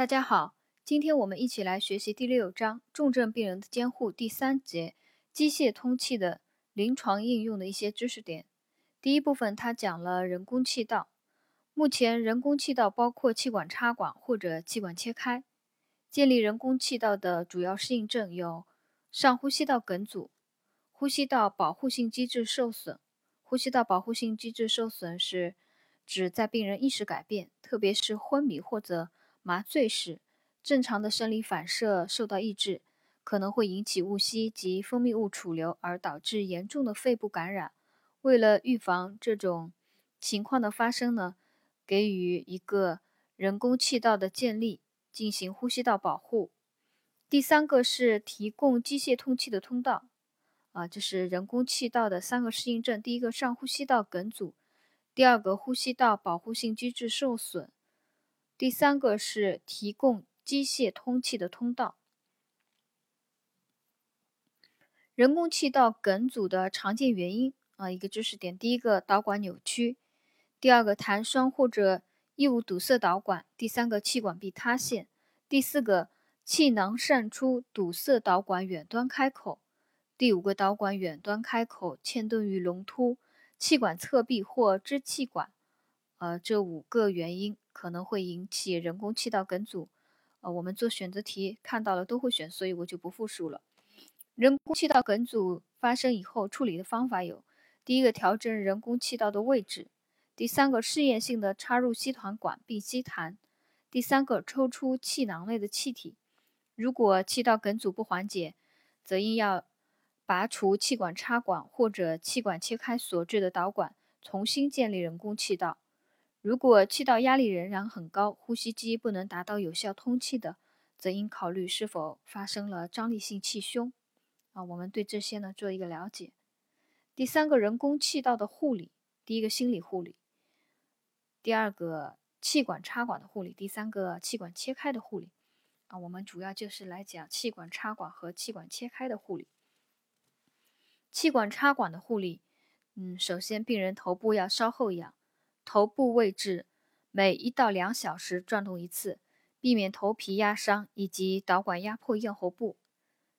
大家好，今天我们一起来学习第六章重症病人的监护第三节机械通气的临床应用的一些知识点。第一部分，它讲了人工气道。目前，人工气道包括气管插管或者气管切开。建立人工气道的主要适应症有上呼吸道梗阻、呼吸道保护性机制受损。呼吸道保护性机制受损是指在病人意识改变，特别是昏迷或者麻醉时，正常的生理反射受到抑制，可能会引起误吸及分泌物储留，而导致严重的肺部感染。为了预防这种情况的发生呢，给予一个人工气道的建立，进行呼吸道保护。第三个是提供机械通气的通道，啊，这是人工气道的三个适应症：第一个上呼吸道梗阻，第二个呼吸道保护性机制受损。第三个是提供机械通气的通道。人工气道梗阻的常见原因啊，一个知识点：第一个导管扭曲，第二个痰栓或者异物堵塞导管，第三个气管壁塌陷，第四个气囊渗出堵塞导管远端开口，第五个导管远端开口嵌顿于隆突，气管侧壁或支气管。呃，这五个原因。可能会引起人工气道梗阻，呃，我们做选择题看到了都会选，所以我就不复述了。人工气道梗阻发生以后，处理的方法有：第一个，调整人工气道的位置；第三个，试验性的插入吸团管并吸痰；第三个，抽出气囊内的气体。如果气道梗阻不缓解，则应要拔除气管插管或者气管切开所致的导管，重新建立人工气道。如果气道压力仍然很高，呼吸机不能达到有效通气的，则应考虑是否发生了张力性气胸。啊，我们对这些呢做一个了解。第三个人工气道的护理，第一个心理护理，第二个气管插管的护理，第三个气管切开的护理。啊，我们主要就是来讲气管插管和气管切开的护理。气管插管的护理，嗯，首先病人头部要稍后仰。头部位置每一到两小时转动一次，避免头皮压伤以及导管压迫咽喉部。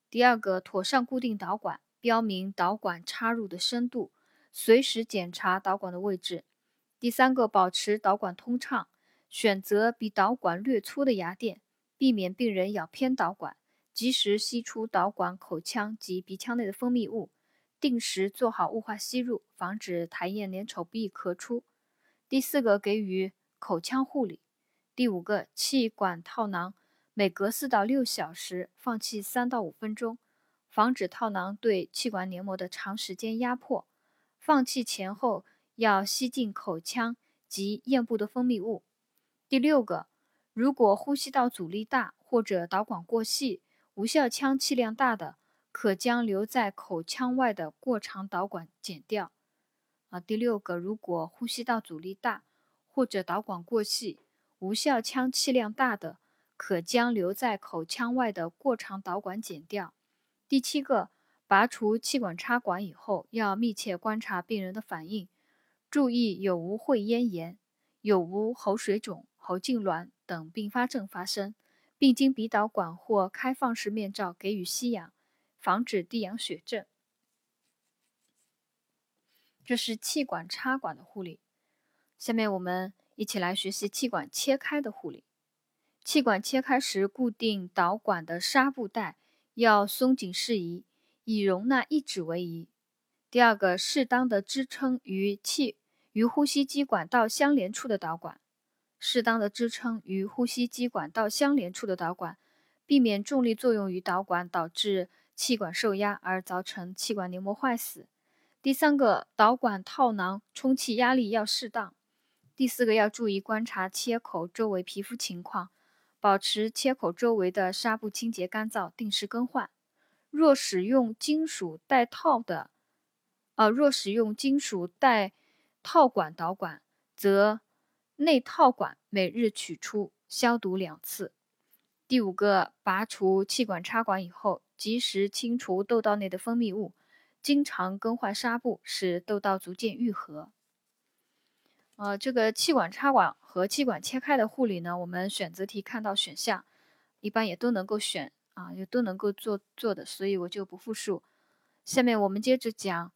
第二个，妥善固定导管，标明导管插入的深度，随时检查导管的位置。第三个，保持导管通畅，选择比导管略粗的牙垫，避免病人咬偏导管，及时吸出导管口腔及鼻腔内的分泌物，定时做好雾化吸入，防止痰液粘稠不易咳出。第四个，给予口腔护理。第五个，气管套囊每隔四到六小时放气三到五分钟，防止套囊对气管黏膜的长时间压迫。放气前后要吸进口腔及咽部的分泌物。第六个，如果呼吸道阻力大或者导管过细，无效腔气量大的，可将留在口腔外的过长导管剪掉。啊，第六个，如果呼吸道阻力大或者导管过细，无效腔气量大的，可将留在口腔外的过长导管剪掉。第七个，拔除气管插管以后，要密切观察病人的反应，注意有无会咽炎、有无喉水肿、喉痉挛等并发症发生，并经鼻导管或开放式面罩给予吸氧，防止低氧血症。这是气管插管的护理，下面我们一起来学习气管切开的护理。气管切开时，固定导管的纱布带要松紧适宜，以容纳一指为宜。第二个，适当的支撑与气与呼吸机管道相连处的导管，适当的支撑与呼吸机管道相连处的导管，避免重力作用于导管导致气管受压而造成气管黏膜坏死。第三个，导管套囊充气压力要适当。第四个，要注意观察切口周围皮肤情况，保持切口周围的纱布清洁干燥，定时更换。若使用金属带套的，呃，若使用金属带套管导管，则内套管每日取出消毒两次。第五个，拔除气管插管以后，及时清除窦道内的分泌物。经常更换纱布，使窦道逐渐愈合。呃，这个气管插管和气管切开的护理呢，我们选择题看到选项，一般也都能够选啊，也都能够做做的，所以我就不复述。下面我们接着讲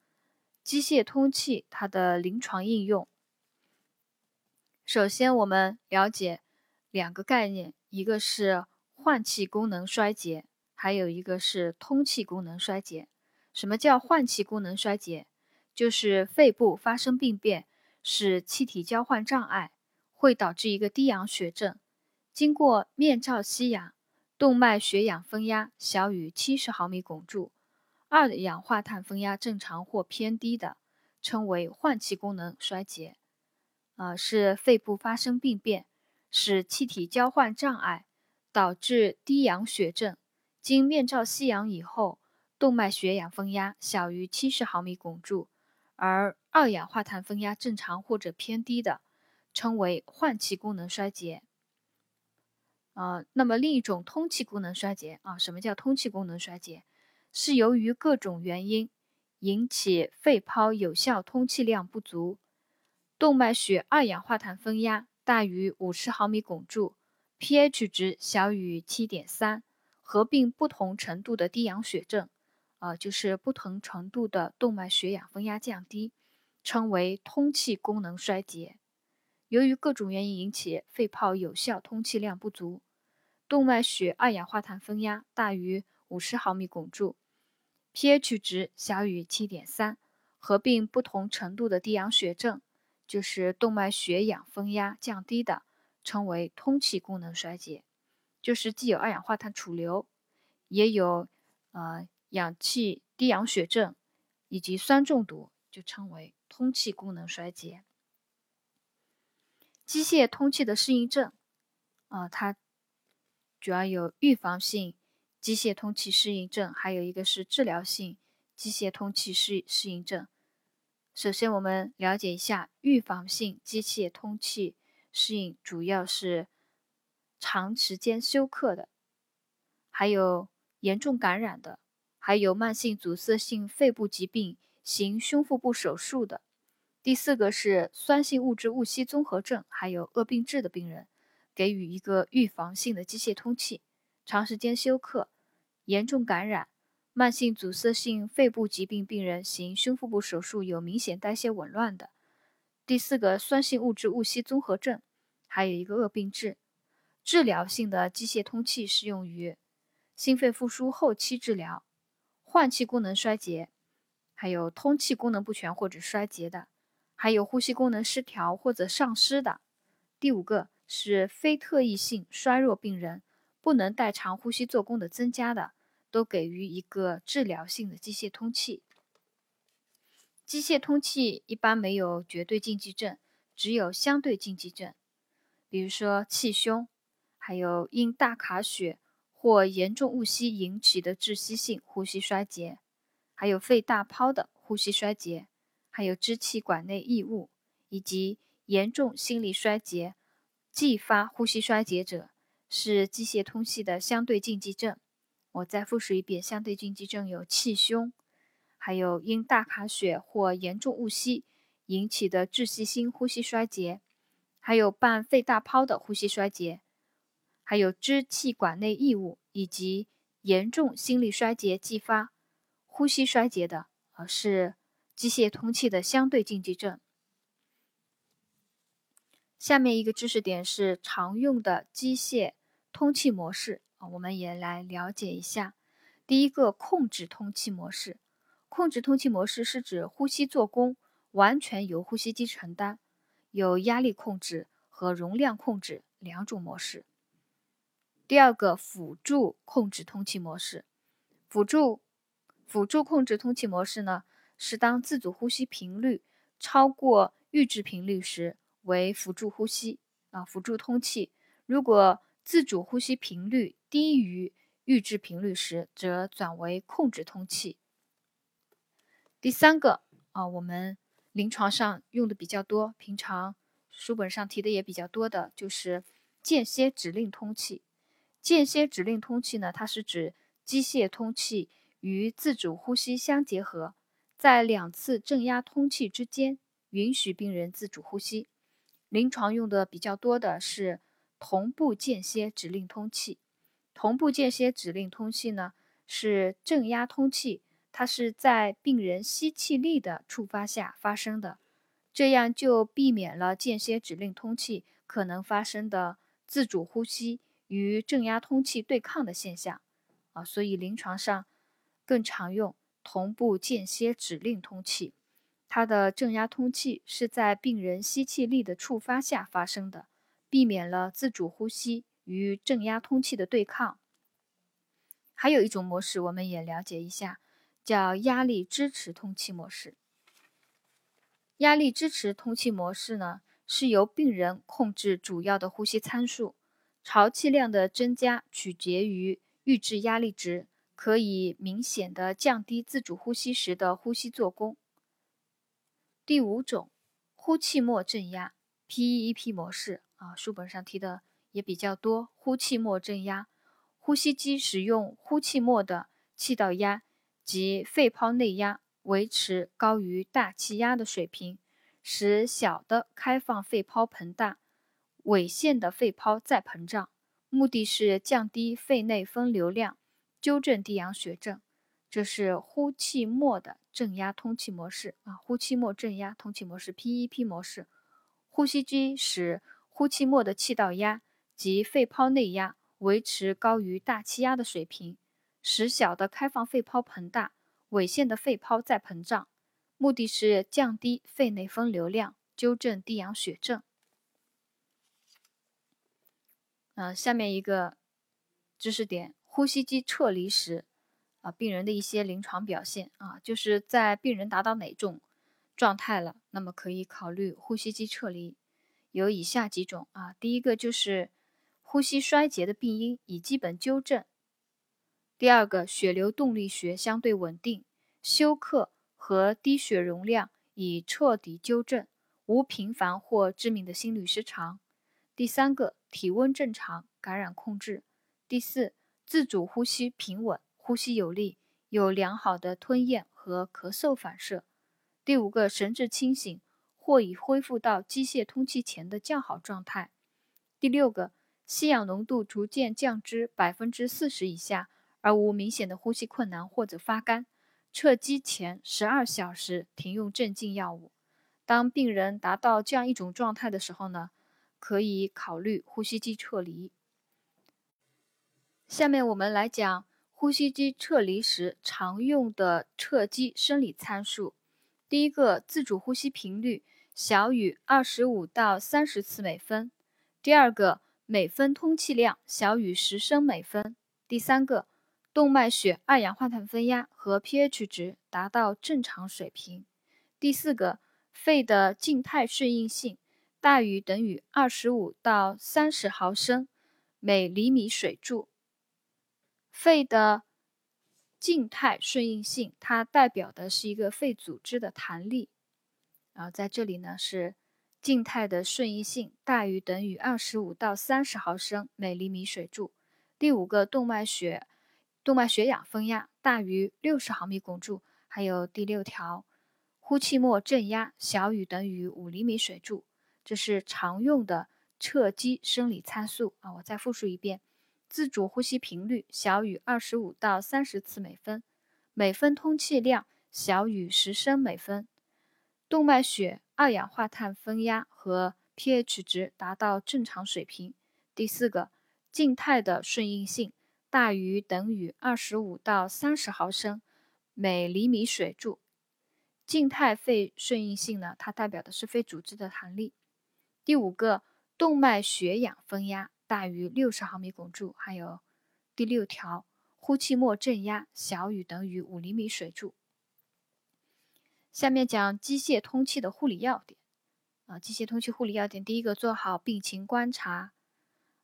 机械通气它的临床应用。首先，我们了解两个概念，一个是换气功能衰竭，还有一个是通气功能衰竭。什么叫换气功能衰竭？就是肺部发生病变，使气体交换障碍，会导致一个低氧血症。经过面罩吸氧，动脉血氧分压小于七十毫米汞柱。二氧化碳分压正常或偏低的，称为换气功能衰竭。啊，是肺部发生病变，使气体交换障碍，导致低氧血症。经面罩吸氧以后，动脉血氧分压小于七十毫米汞柱，而二氧化碳分压正常或者偏低的，称为换气功能衰竭。啊，那么另一种通气功能衰竭啊，什么叫通气功能衰竭？是由于各种原因引起肺泡有效通气量不足，动脉血二氧化碳分压大于五十毫米汞柱，pH 值小于七点三，合并不同程度的低氧血症，啊，就是不同程度的动脉血氧分压降低，称为通气功能衰竭。由于各种原因引起肺泡有效通气量不足，动脉血二氧化碳分压大于五十毫米汞柱。pH 值小于七点三，合并不同程度的低氧血症，就是动脉血氧分压降低的，称为通气功能衰竭。就是既有二氧化碳储留，也有呃氧气低氧血症以及酸中毒，就称为通气功能衰竭。机械通气的适应症，啊，它主要有预防性。机械通气适应症，还有一个是治疗性机械通气适适应症。首先，我们了解一下预防性机械通气适应，主要是长时间休克的，还有严重感染的，还有慢性阻塞性肺部疾病行胸腹部手术的。第四个是酸性物质误吸综合症，还有恶病质的病人，给予一个预防性的机械通气，长时间休克。严重感染、慢性阻塞性肺部疾病病人行胸腹部手术有明显代谢紊乱的。第四个酸性物质误吸综合症，还有一个恶病质。治疗性的机械通气适用于心肺复苏后期治疗、换气功能衰竭，还有通气功能不全或者衰竭的，还有呼吸功能失调或者丧失的。第五个是非特异性衰弱病人。不能代偿呼吸做功的增加的，都给予一个治疗性的机械通气。机械通气一般没有绝对禁忌症，只有相对禁忌症，比如说气胸，还有因大卡血或严重误吸引起的窒息性呼吸衰竭，还有肺大泡的呼吸衰竭，还有支气管内异物，以及严重心力衰竭继发呼吸衰竭者。是机械通气的相对禁忌症。我再复述一遍：相对禁忌症有气胸，还有因大卡血或严重误吸引起的窒息性呼吸衰竭，还有伴肺大泡的呼吸衰竭，还有支气管内异物以及严重心力衰竭继发呼吸衰竭的，而是机械通气的相对禁忌症。下面一个知识点是常用的机械通气模式啊，我们也来了解一下。第一个，控制通气模式。控制通气模式是指呼吸做功完全由呼吸机承担，有压力控制和容量控制两种模式。第二个，辅助控制通气模式。辅助辅助控制通气模式呢，是当自主呼吸频率超过阈值频率时。为辅助呼吸啊，辅助通气。如果自主呼吸频率低于阈值频率时，则转为控制通气。第三个啊，我们临床上用的比较多，平常书本上提的也比较多的，就是间歇指令通气。间歇指令通气呢，它是指机械通气与自主呼吸相结合，在两次正压通气之间，允许病人自主呼吸。临床用的比较多的是同步间歇指令通气。同步间歇指令通气呢，是正压通气，它是在病人吸气力的触发下发生的，这样就避免了间歇指令通气可能发生的自主呼吸与正压通气对抗的现象。啊，所以临床上更常用同步间歇指令通气。它的正压通气是在病人吸气力的触发下发生的，避免了自主呼吸与正压通气的对抗。还有一种模式，我们也了解一下，叫压力支持通气模式。压力支持通气模式呢，是由病人控制主要的呼吸参数，潮气量的增加取决于预制压力值，可以明显的降低自主呼吸时的呼吸做功。第五种，呼气末正压 （PEEP） 模式啊，书本上提的也比较多。呼气末正压，呼吸机使用呼气末的气道压及肺泡内压维持高于大气压的水平，使小的开放肺泡膨大，尾线的肺泡再膨胀，目的是降低肺内分流量，纠正低氧血症。这是呼气末的正压通气模式啊，呼气末正压通气模式 （PEP 模式）。呼吸机使呼气末的气道压及肺泡内压维持高于大气压的水平，使小的开放肺泡膨大，尾线的肺泡再膨胀，目的是降低肺内分流量，纠正低氧血症。嗯，下面一个知识点：呼吸机撤离时。啊，病人的一些临床表现啊，就是在病人达到哪种状态了，那么可以考虑呼吸机撤离。有以下几种啊，第一个就是呼吸衰竭的病因已基本纠正，第二个血流动力学相对稳定，休克和低血容量已彻底纠正，无频繁或致命的心律失常。第三个体温正常，感染控制。第四，自主呼吸平稳。呼吸有力，有良好的吞咽和咳嗽反射。第五个，神志清醒，或已恢复到机械通气前的较好状态。第六个，吸氧浓度逐渐降至百分之四十以下，而无明显的呼吸困难或者发干。撤机前十二小时停用镇静药物。当病人达到这样一种状态的时候呢，可以考虑呼吸机撤离。下面我们来讲。呼吸机撤离时常用的撤机生理参数，第一个自主呼吸频率小于二十五到三十次每分；第二个每分通气量小于十升每分；第三个动脉血二氧化碳分压和 pH 值达到正常水平；第四个肺的静态顺应性大于等于二十五到三十毫升每厘米水柱。肺的静态顺应性，它代表的是一个肺组织的弹力。然后在这里呢，是静态的顺应性大于等于二十五到三十毫升每厘米水柱。第五个动脉血动脉血氧分压大于六十毫米汞柱。还有第六条，呼气末正压小于等于五厘米水柱。这是常用的撤机生理参数啊。我再复述一遍。自主呼吸频率小于二十五到三十次每分，每分通气量小于十升每分，动脉血二氧化碳分压和 pH 值达到正常水平。第四个，静态的顺应性大于等于二十五到三十毫升每厘米水柱。静态肺顺应性呢，它代表的是肺组织的弹力。第五个，动脉血氧分压。大于六十毫米汞柱，还有第六条，呼气末正压小于等于五厘米水柱。下面讲机械通气的护理要点啊，机械通气护理要点，第一个做好病情观察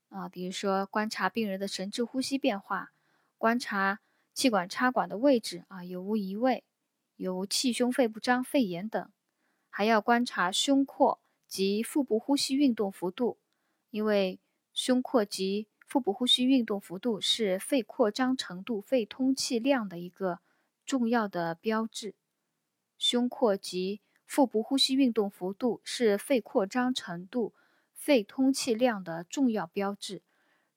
啊，比如说观察病人的神志呼吸变化，观察气管插管的位置啊，有无移位，有无气胸肺部张、肺炎等，还要观察胸廓及腹部呼吸运动幅度，因为。胸廓及腹部呼吸运动幅度是肺扩张程度、肺通气量的一个重要的标志。胸廓及腹部呼吸运动幅度是肺扩张程度、肺通气量的重要标志。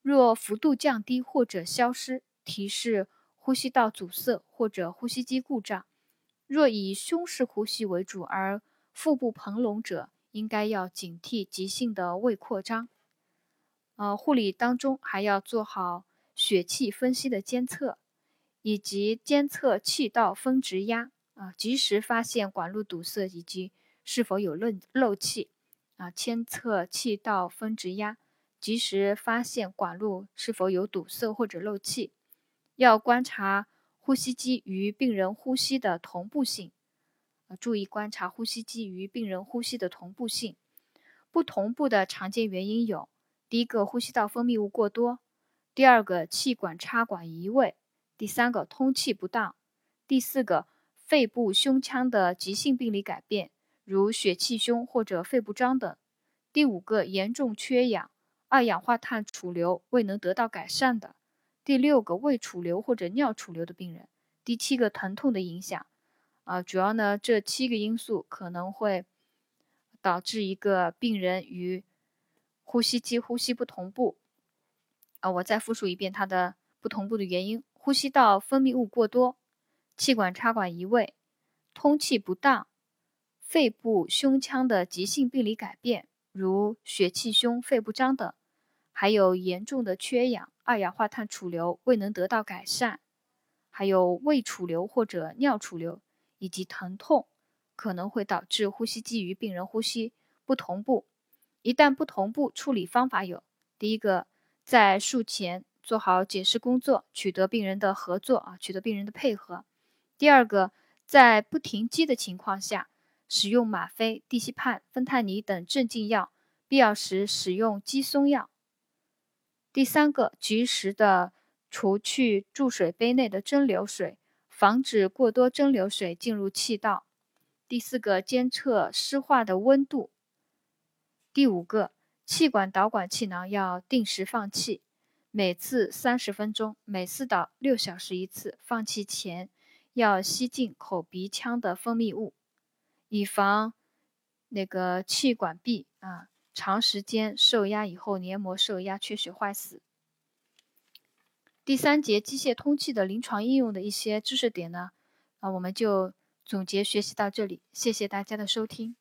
若幅度降低或者消失，提示呼吸道阻塞或者呼吸机故障。若以胸式呼吸为主而腹部膨隆者，应该要警惕急性的胃扩张。呃，护理当中还要做好血气分析的监测，以及监测气道峰值压。啊，及时发现管路堵塞以及是否有漏漏气，啊，监测气道峰值压，及时发现管路是否有堵塞或者漏气。要观察呼吸机与病人呼吸的同步性，注意观察呼吸机与病人呼吸的同步性。不同步的常见原因有：第一个，呼吸道分泌物过多；第二个，气管插管移位；第三个，通气不当；第四个。肺部胸腔的急性病理改变，如血气胸或者肺不张等。第五个，严重缺氧、二氧化碳储留未能得到改善的。第六个，胃储留或者尿储留的病人。第七个，疼痛的影响。啊，主要呢这七个因素可能会导致一个病人与呼吸机呼吸不同步。啊，我再复述一遍它的不同步的原因：呼吸道分泌物过多。气管插管移位、通气不当、肺部胸腔的急性病理改变，如血气胸、肺不张等，还有严重的缺氧、二氧化碳储留未能得到改善，还有胃储留或者尿储留，以及疼痛，可能会导致呼吸机与病人呼吸不同步。一旦不同步，处理方法有：第一个，在术前做好解释工作，取得病人的合作啊，取得病人的配合。第二个，在不停机的情况下，使用吗啡、地西泮、芬太尼等镇静药，必要时使用肌松药。第三个，及时的除去注水杯内的蒸馏水，防止过多蒸馏水进入气道。第四个，监测湿化的温度。第五个，气管导管气囊要定时放气，每次三十分钟，每四到六小时一次。放气前。要吸进口鼻腔的分泌物，以防那个气管壁啊长时间受压以后黏膜受压缺血坏死。第三节机械通气的临床应用的一些知识点呢，啊，我们就总结学习到这里，谢谢大家的收听。